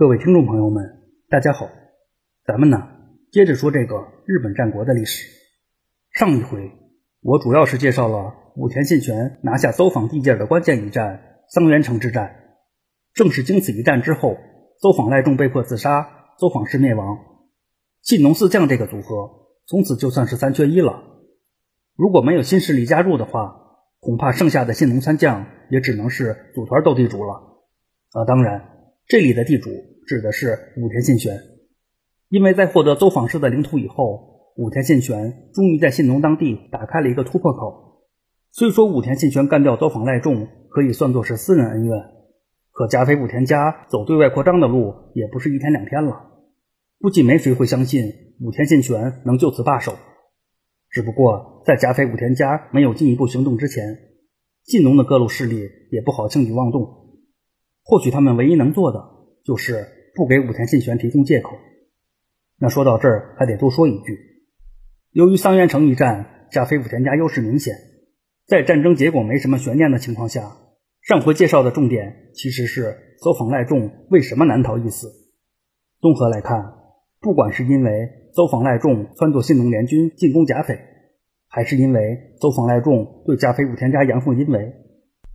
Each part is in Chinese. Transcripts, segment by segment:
各位听众朋友们，大家好，咱们呢接着说这个日本战国的历史。上一回我主要是介绍了武田信玄拿下走访地界的关键一战桑原城之战。正是经此一战之后，走访赖重被迫自杀，走访氏灭亡，信农四将这个组合从此就算是三缺一了。如果没有新势力加入的话，恐怕剩下的信农三将也只能是组团斗地主了。啊，当然。这里的地主指的是武田信玄，因为在获得走访氏的领土以后，武田信玄终于在信浓当地打开了一个突破口。虽说武田信玄干掉走访赖仲可以算作是私人恩怨，可加菲武田家走对外扩张的路也不是一天两天了，估计没谁会相信武田信玄能就此罢手。只不过在加菲武田家没有进一步行动之前，信浓的各路势力也不好轻举妄动。或许他们唯一能做的就是不给武田信玄提供借口。那说到这儿，还得多说一句：由于桑原城一战，加菲武田家优势明显，在战争结果没什么悬念的情况下，上回介绍的重点其实是走访赖仲为什么难逃一死。综合来看，不管是因为走访赖仲撺掇信浓联军进攻甲斐，还是因为走访赖仲对加菲武田家阳奉阴违，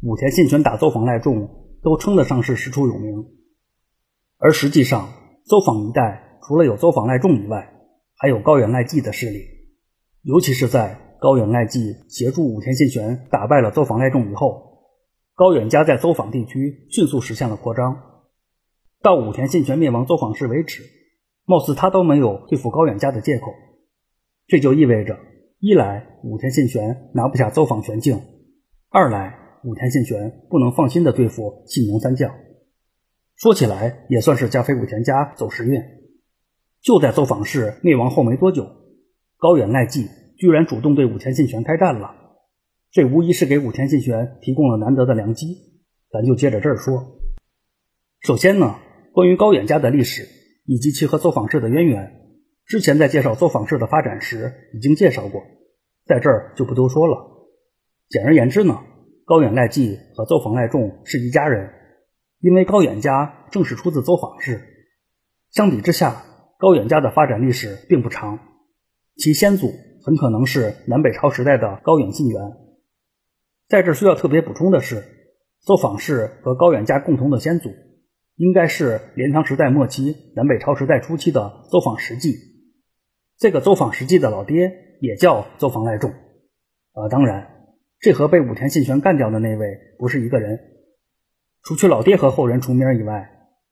武田信玄打走访赖仲。都称得上是师出有名，而实际上，邹访一带除了有邹访赖仲以外，还有高远赖季的势力。尤其是在高远赖季协助武田信玄打败了邹访赖仲以后，高远家在走访地区迅速实现了扩张。到武田信玄灭亡邹访氏为止，貌似他都没有对付高远家的借口。这就意味着，一来武田信玄拿不下邹访全境，二来。武田信玄不能放心的对付信浓三将，说起来也算是加菲武田家走时运。就在走访氏灭亡后没多久，高远赖季居然主动对武田信玄开战了，这无疑是给武田信玄提供了难得的良机。咱就接着这儿说。首先呢，关于高远家的历史以及其和走访氏的渊源，之前在介绍走访氏的发展时已经介绍过，在这儿就不多说了。简而言之呢。高远赖继和邹访赖仲是一家人，因为高远家正是出自邹访氏。相比之下，高远家的发展历史并不长，其先祖很可能是南北朝时代的高远信元。在这需要特别补充的是，邹访氏和高远家共同的先祖，应该是镰仓时代末期、南北朝时代初期的邹访实际。这个邹访实际的老爹也叫邹访赖仲。啊，当然。这和被武田信玄干掉的那位不是一个人。除去老爹和后人重名以外，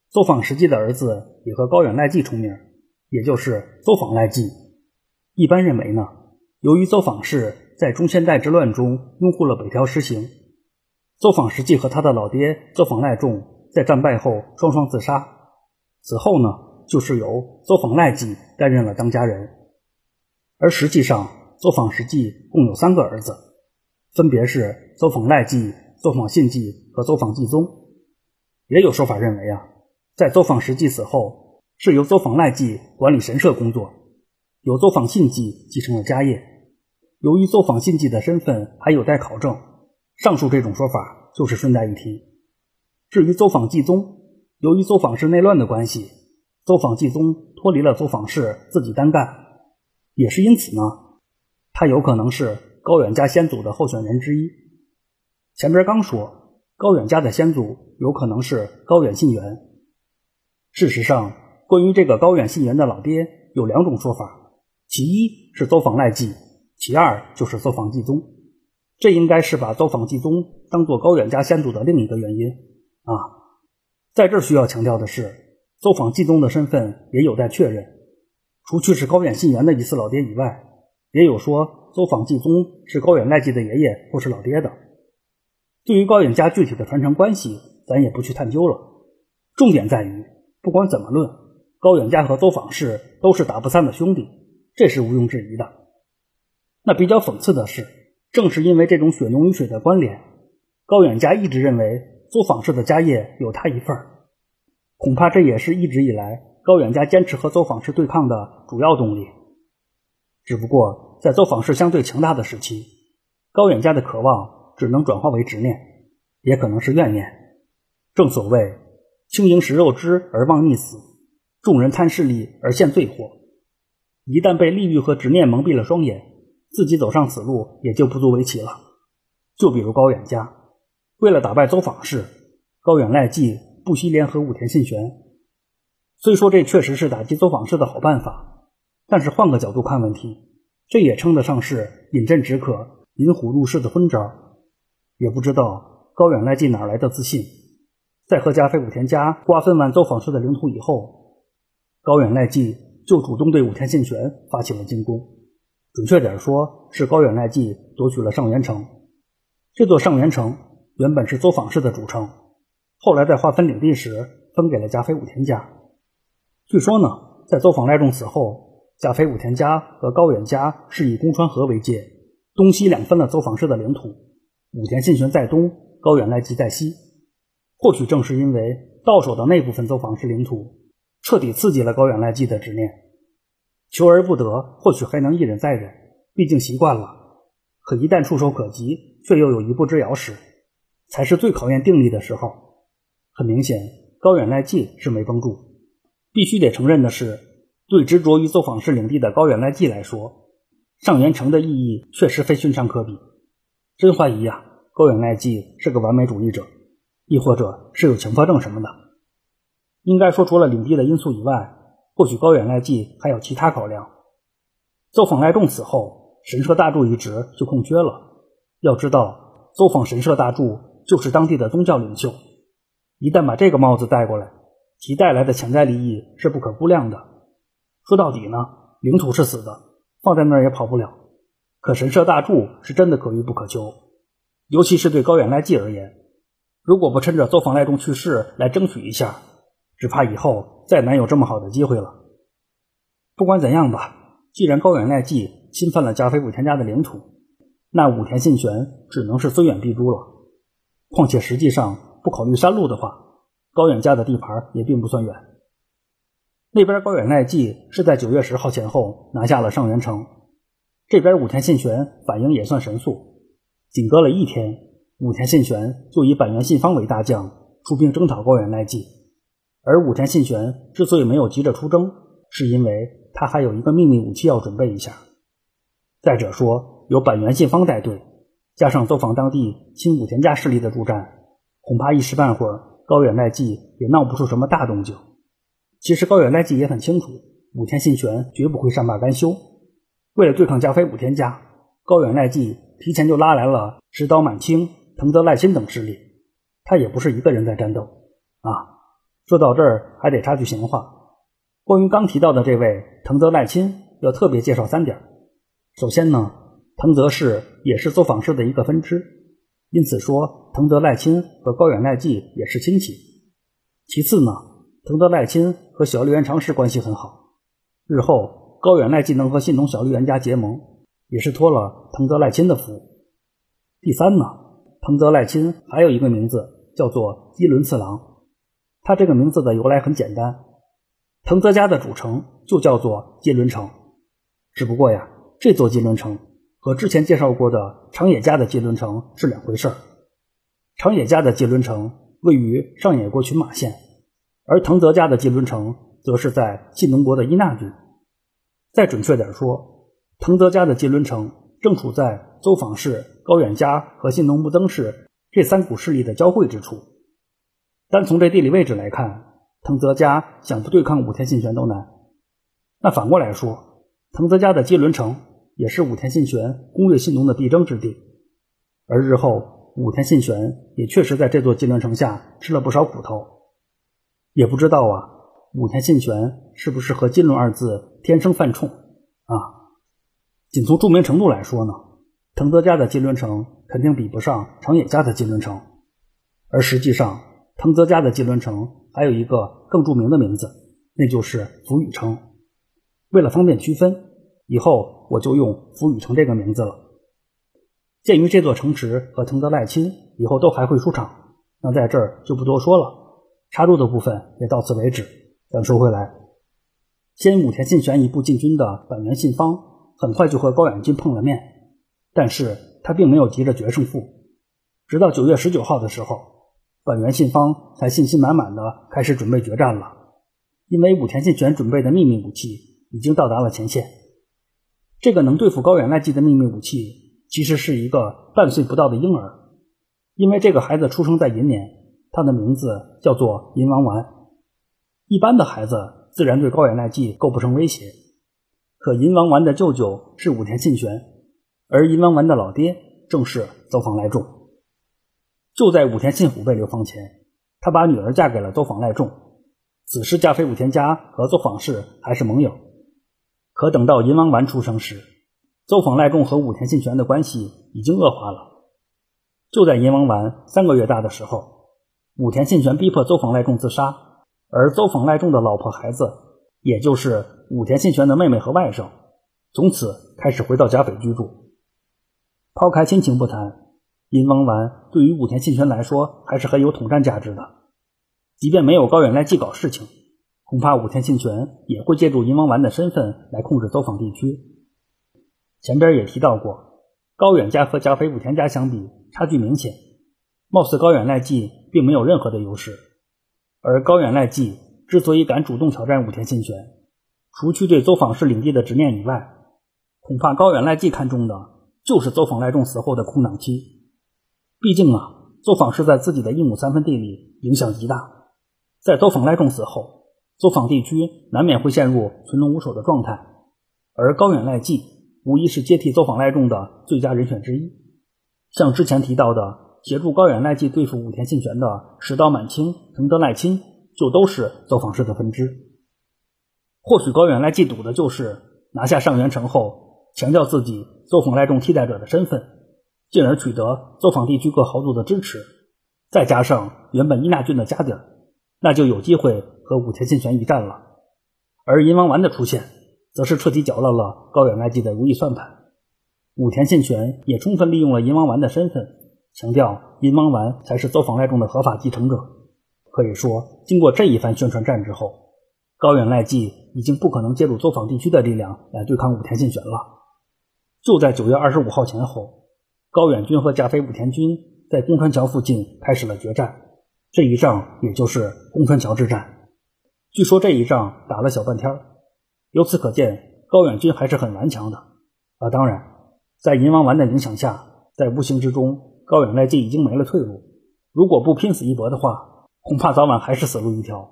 邹访实际的儿子也和高远赖季重名，也就是邹访赖季。一般认为呢，由于邹访氏在中现代之乱中拥护了北条实行，邹访实际和他的老爹邹访赖仲在战败后双双自杀。此后呢，就是由邹访赖季担任了当家人。而实际上，邹访实际共有三个儿子。分别是走访赖季、走访信季和走访季宗。也有说法认为啊，在走访实际死后，是由走访赖季管理神社工作，由走访信季继承了家业。由于走访信季的身份还有待考证，上述这种说法就是顺带一提。至于走访季宗，由于走访氏内乱的关系，走访季宗脱离了走访氏自己单干，也是因此呢，他有可能是。高远家先祖的候选人之一。前边刚说高远家的先祖有可能是高远信元。事实上，关于这个高远信元的老爹有两种说法，其一是走访赖季，其二就是走访继宗。这应该是把走访继宗当做高远家先祖的另一个原因啊。在这需要强调的是，走访继宗的身份也有待确认。除去是高远信元的疑似老爹以外，也有说。走访季宗是高远赖季的爷爷或是老爹的。对于高远家具体的传承关系，咱也不去探究了。重点在于，不管怎么论，高远家和邹访氏都是打不散的兄弟，这是毋庸置疑的。那比较讽刺的是，正是因为这种血浓于水的关联，高远家一直认为邹访氏的家业有他一份儿。恐怕这也是一直以来高远家坚持和邹访氏对抗的主要动力。只不过。在走访氏相对强大的时期，高远家的渴望只能转化为执念，也可能是怨念。正所谓轻盈食肉之而忘溺死，众人贪势力而陷罪祸。一旦被利欲和执念蒙蔽了双眼，自己走上此路也就不足为奇了。就比如高远家，为了打败邹访氏，高远赖季不惜联合武田信玄。虽说这确实是打击邹访氏的好办法，但是换个角度看问题，这也称得上是饮鸩止渴、引虎入室的昏招。也不知道高远赖季哪来的自信，在和加菲武田家瓜分完邹访氏的领土以后，高远赖季就主动对武田信玄发起了进攻。准确点说，是高远赖季夺取了上元城。这座上元城原本是邹访氏的主城，后来在划分领地时分给了加菲武田家。据说呢，在邹访赖仲死后，加菲武田家和高远家是以宫川河为界，东西两分了走访氏的领土。武田信玄在东，高远赖季在西。或许正是因为到手的那部分走访氏领土，彻底刺激了高远赖季的执念。求而不得，或许还能一忍再忍，毕竟习惯了。可一旦触手可及，却又有一步之遥时，才是最考验定力的时候。很明显，高远赖季是没绷住。必须得承认的是，对执着于邹访氏领地的高远赖季来说，上元城的意义确实非寻常可比。真怀疑啊，高远赖季是个完美主义者，亦或者是有强迫症什么的。应该说，除了领地的因素以外，或许高远赖季还有其他考量。邹访赖仲死后，神社大柱一职就空缺了。要知道，邹访神社大柱就是当地的宗教领袖，一旦把这个帽子戴过来。其带来的潜在利益是不可估量的。说到底呢，领土是死的，放在那儿也跑不了。可神社大柱是真的可遇不可求，尤其是对高远赖季而言，如果不趁着邹访赖仲去世来争取一下，只怕以后再难有这么好的机会了。不管怎样吧，既然高远赖季侵犯了加菲武田家的领土，那武田信玄只能是虽远必诛了。况且实际上不考虑山路的话。高远家的地盘也并不算远，那边高远赖季是在九月十号前后拿下了上元城，这边武田信玄反应也算神速，仅隔了一天，武田信玄就以板垣信方为大将出兵征讨高远赖季。而武田信玄之所以没有急着出征，是因为他还有一个秘密武器要准备一下。再者说，有板垣信方带队，加上走访当地亲武田家势力的助战，恐怕一时半会儿。高远赖季也闹不出什么大动静。其实高远赖季也很清楚，武田信玄绝不会善罢甘休。为了对抗加菲武田家，高远赖季提前就拉来了石岛满清、藤泽赖亲等势力。他也不是一个人在战斗啊。说到这儿，还得插句闲话。关于刚提到的这位藤泽赖亲，要特别介绍三点。首先呢，藤泽氏也是作坊氏的一个分支，因此说。藤泽赖亲和高远赖季也是亲戚。其次呢，藤泽赖亲和小笠原长氏关系很好，日后高远赖季能和信浓小笠原家结盟，也是托了藤泽赖亲的福。第三呢，藤泽赖亲还有一个名字叫做基伦次郎，他这个名字的由来很简单，藤泽家的主城就叫做基伦城，只不过呀，这座基伦城和之前介绍过的长野家的基伦城是两回事儿。长野家的吉伦城位于上野国群马县，而藤泽家的吉伦城则是在信浓国的伊那郡。再准确点说，藤泽家的吉伦城正处在邹访氏、高远家和信浓木曾氏这三股势力的交汇之处。单从这地理位置来看，藤泽家想不对抗武田信玄都难。那反过来说，藤泽家的吉伦城也是武田信玄攻略信浓的必争之地，而日后。武田信玄也确实在这座金轮城下吃了不少苦头，也不知道啊，武田信玄是不是和金轮二字天生犯冲啊？仅从著名程度来说呢，藤泽家的金轮城肯定比不上长野家的金轮城，而实际上，藤泽家的金轮城还有一个更著名的名字，那就是福宇城。为了方便区分，以后我就用福宇城这个名字了。鉴于这座城池和藤泽赖亲以后都还会出场，那在这儿就不多说了。插入的部分也到此为止。咱说回来，先武田信玄一步进军的本源信方，很快就和高远军碰了面，但是他并没有急着决胜负。直到九月十九号的时候，本源信方才信心满满的开始准备决战了。因为武田信玄准备的秘密武器已经到达了前线。这个能对付高远赖纪的秘密武器，其实是一个半岁不到的婴儿。因为这个孩子出生在银年，他的名字叫做银王丸。一般的孩子自然对高远赖纪构不成威胁，可银王丸的舅舅是武田信玄，而银王丸的老爹正是邹访赖仲。就在武田信虎被流放前，他把女儿嫁给了邹访赖仲。此时，加菲武田家和邹访氏还是盟友。可等到银王丸出生时，邹访赖仲和武田信玄的关系已经恶化了。就在银王丸三个月大的时候，武田信玄逼迫邹访赖仲自杀，而邹访赖仲的老婆孩子，也就是武田信玄的妹妹和外甥，从此开始回到甲斐居住。抛开亲情不谈，银王丸对于武田信玄来说还是很有统战价值的。即便没有高远赖纪搞事情。恐怕武田信玄也会借助银王丸的身份来控制邹访地区。前边也提到过，高远家和甲斐武田家相比差距明显，貌似高远赖纪并没有任何的优势。而高远赖纪之所以敢主动挑战武田信玄，除去对走访氏领地的执念以外，恐怕高远赖纪看中的就是走访赖仲死后的空档期。毕竟啊，走访是在自己的一亩三分地里影响极大，在走访赖仲死后。走访地区难免会陷入群龙无首的状态，而高远赖纪无疑是接替走访赖仲的最佳人选之一。像之前提到的，协助高远赖纪对付武田信玄的石岛满清、藤德赖亲，就都是走访氏的分支。或许高远赖纪赌的就是拿下上元城后，强调自己走访赖仲替代者的身份，进而取得走访地区各豪族的支持，再加上原本伊那郡的家底儿。那就有机会和武田信玄一战了，而银王丸的出现，则是彻底搅乱了高远赖纪的如意算盘。武田信玄也充分利用了银王丸的身份，强调银王丸才是走访赖仲的合法继承者。可以说，经过这一番宣传战之后，高远赖纪已经不可能借助走访地区的力量来对抗武田信玄了。就在九月二十五号前后，高远军和甲斐武田军在宫川桥附近开始了决战。这一仗也就是宫川桥之战，据说这一仗打了小半天由此可见高远军还是很顽强的啊。当然，在银王丸的影响下，在无形之中，高远赖纪已经没了退路。如果不拼死一搏的话，恐怕早晚还是死路一条。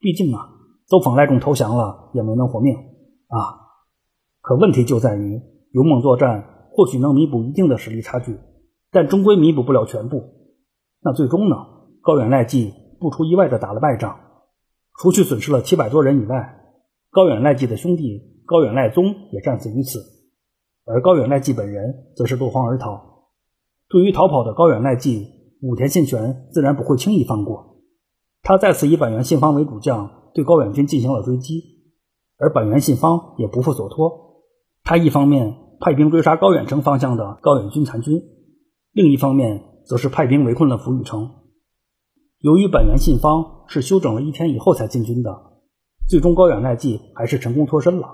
毕竟啊，邹访赖仲投降了也没能活命啊。可问题就在于，勇猛作战或许能弥补一定的实力差距，但终归弥补不了全部。那最终呢？高远赖纪不出意外的打了败仗，除去损失了七百多人以外，高远赖纪的兄弟高远赖宗也战死于此，而高远赖纪本人则是落荒而逃。对于逃跑的高远赖纪，武田信玄自然不会轻易放过，他再次以板垣信方为主将，对高远军进行了追击，而板垣信方也不负所托，他一方面派兵追杀高远城方向的高远军残军，另一方面则是派兵围困了福宇城。由于板垣信方是休整了一天以后才进军的，最终高远赖纪还是成功脱身了。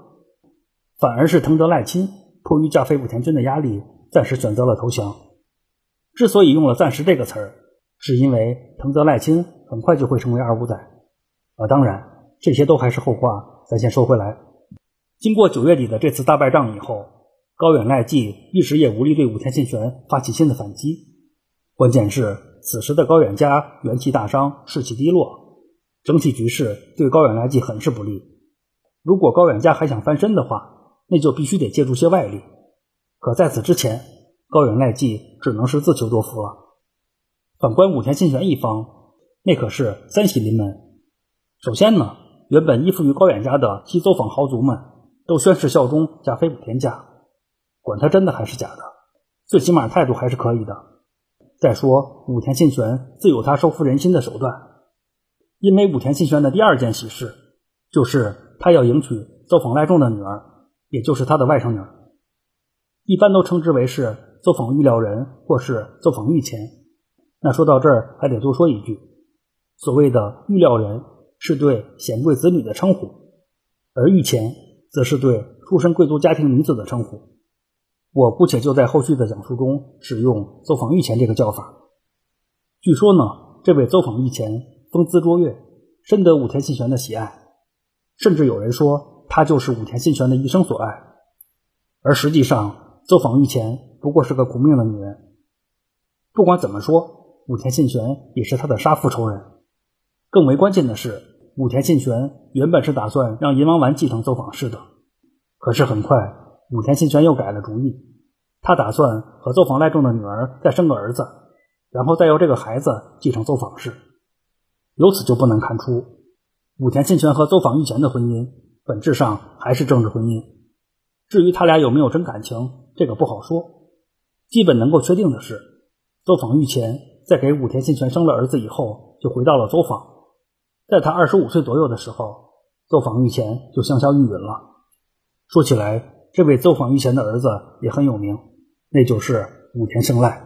反而是藤德赖亲迫于加菲武田军的压力，暂时选择了投降。之所以用了“暂时”这个词儿，是因为藤泽赖亲很快就会成为二五仔。啊，当然这些都还是后话，咱先说回来。经过九月底的这次大败仗以后，高远赖纪一时也无力对武田信玄发起新的反击。关键是。此时的高远家元气大伤，士气低落，整体局势对高远赖纪很是不利。如果高远家还想翻身的话，那就必须得借助些外力。可在此之前，高远赖纪只能是自求多福了。反观武田信玄一方，那可是三喜临门。首先呢，原本依附于高远家的西走访豪族们都宣誓效忠甲飞武田家，管他真的还是假的，最起码态度还是可以的。再说，武田信玄自有他收服人心的手段。因为武田信玄的第二件喜事，就是他要迎娶走访赖仲的女儿，也就是他的外甥女儿。一般都称之为是走访玉料人，或是走访御前。那说到这儿，还得多说一句：所谓的玉料人，是对显贵子女的称呼；而御前，则是对出身贵族家庭女子的称呼。我姑且就在后续的讲述中使用“走访御前”这个叫法。据说呢，这位邹访御前风姿卓越，深得武田信玄的喜爱，甚至有人说他就是武田信玄的一生所爱。而实际上，邹访御前不过是个苦命的女人。不管怎么说，武田信玄也是他的杀父仇人。更为关键的是，武田信玄原本是打算让银王丸继承奏访氏的，可是很快武田信玄又改了主意，他打算和奏访赖重的女儿再生个儿子，然后再由这个孩子继承奏访氏。由此就不难看出，武田信玄和奏访御前的婚姻本质上还是政治婚姻。至于他俩有没有真感情，这个不好说。基本能够确定的是，邹访御前在给武田信玄生了儿子以后，就回到了邹访。在他二十五岁左右的时候，邹访御前就香消玉殒了。说起来，这位邹访御前的儿子也很有名，那就是武田胜赖。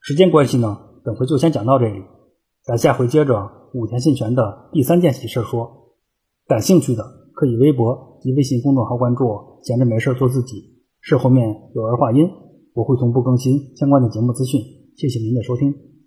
时间关系呢，本回就先讲到这里，咱下回接着武田信玄的第三件喜事说。感兴趣的可以微博及微信公众号关注“闲着没事做自己”，事后面有儿化音，我会同步更新相关的节目资讯。谢谢您的收听。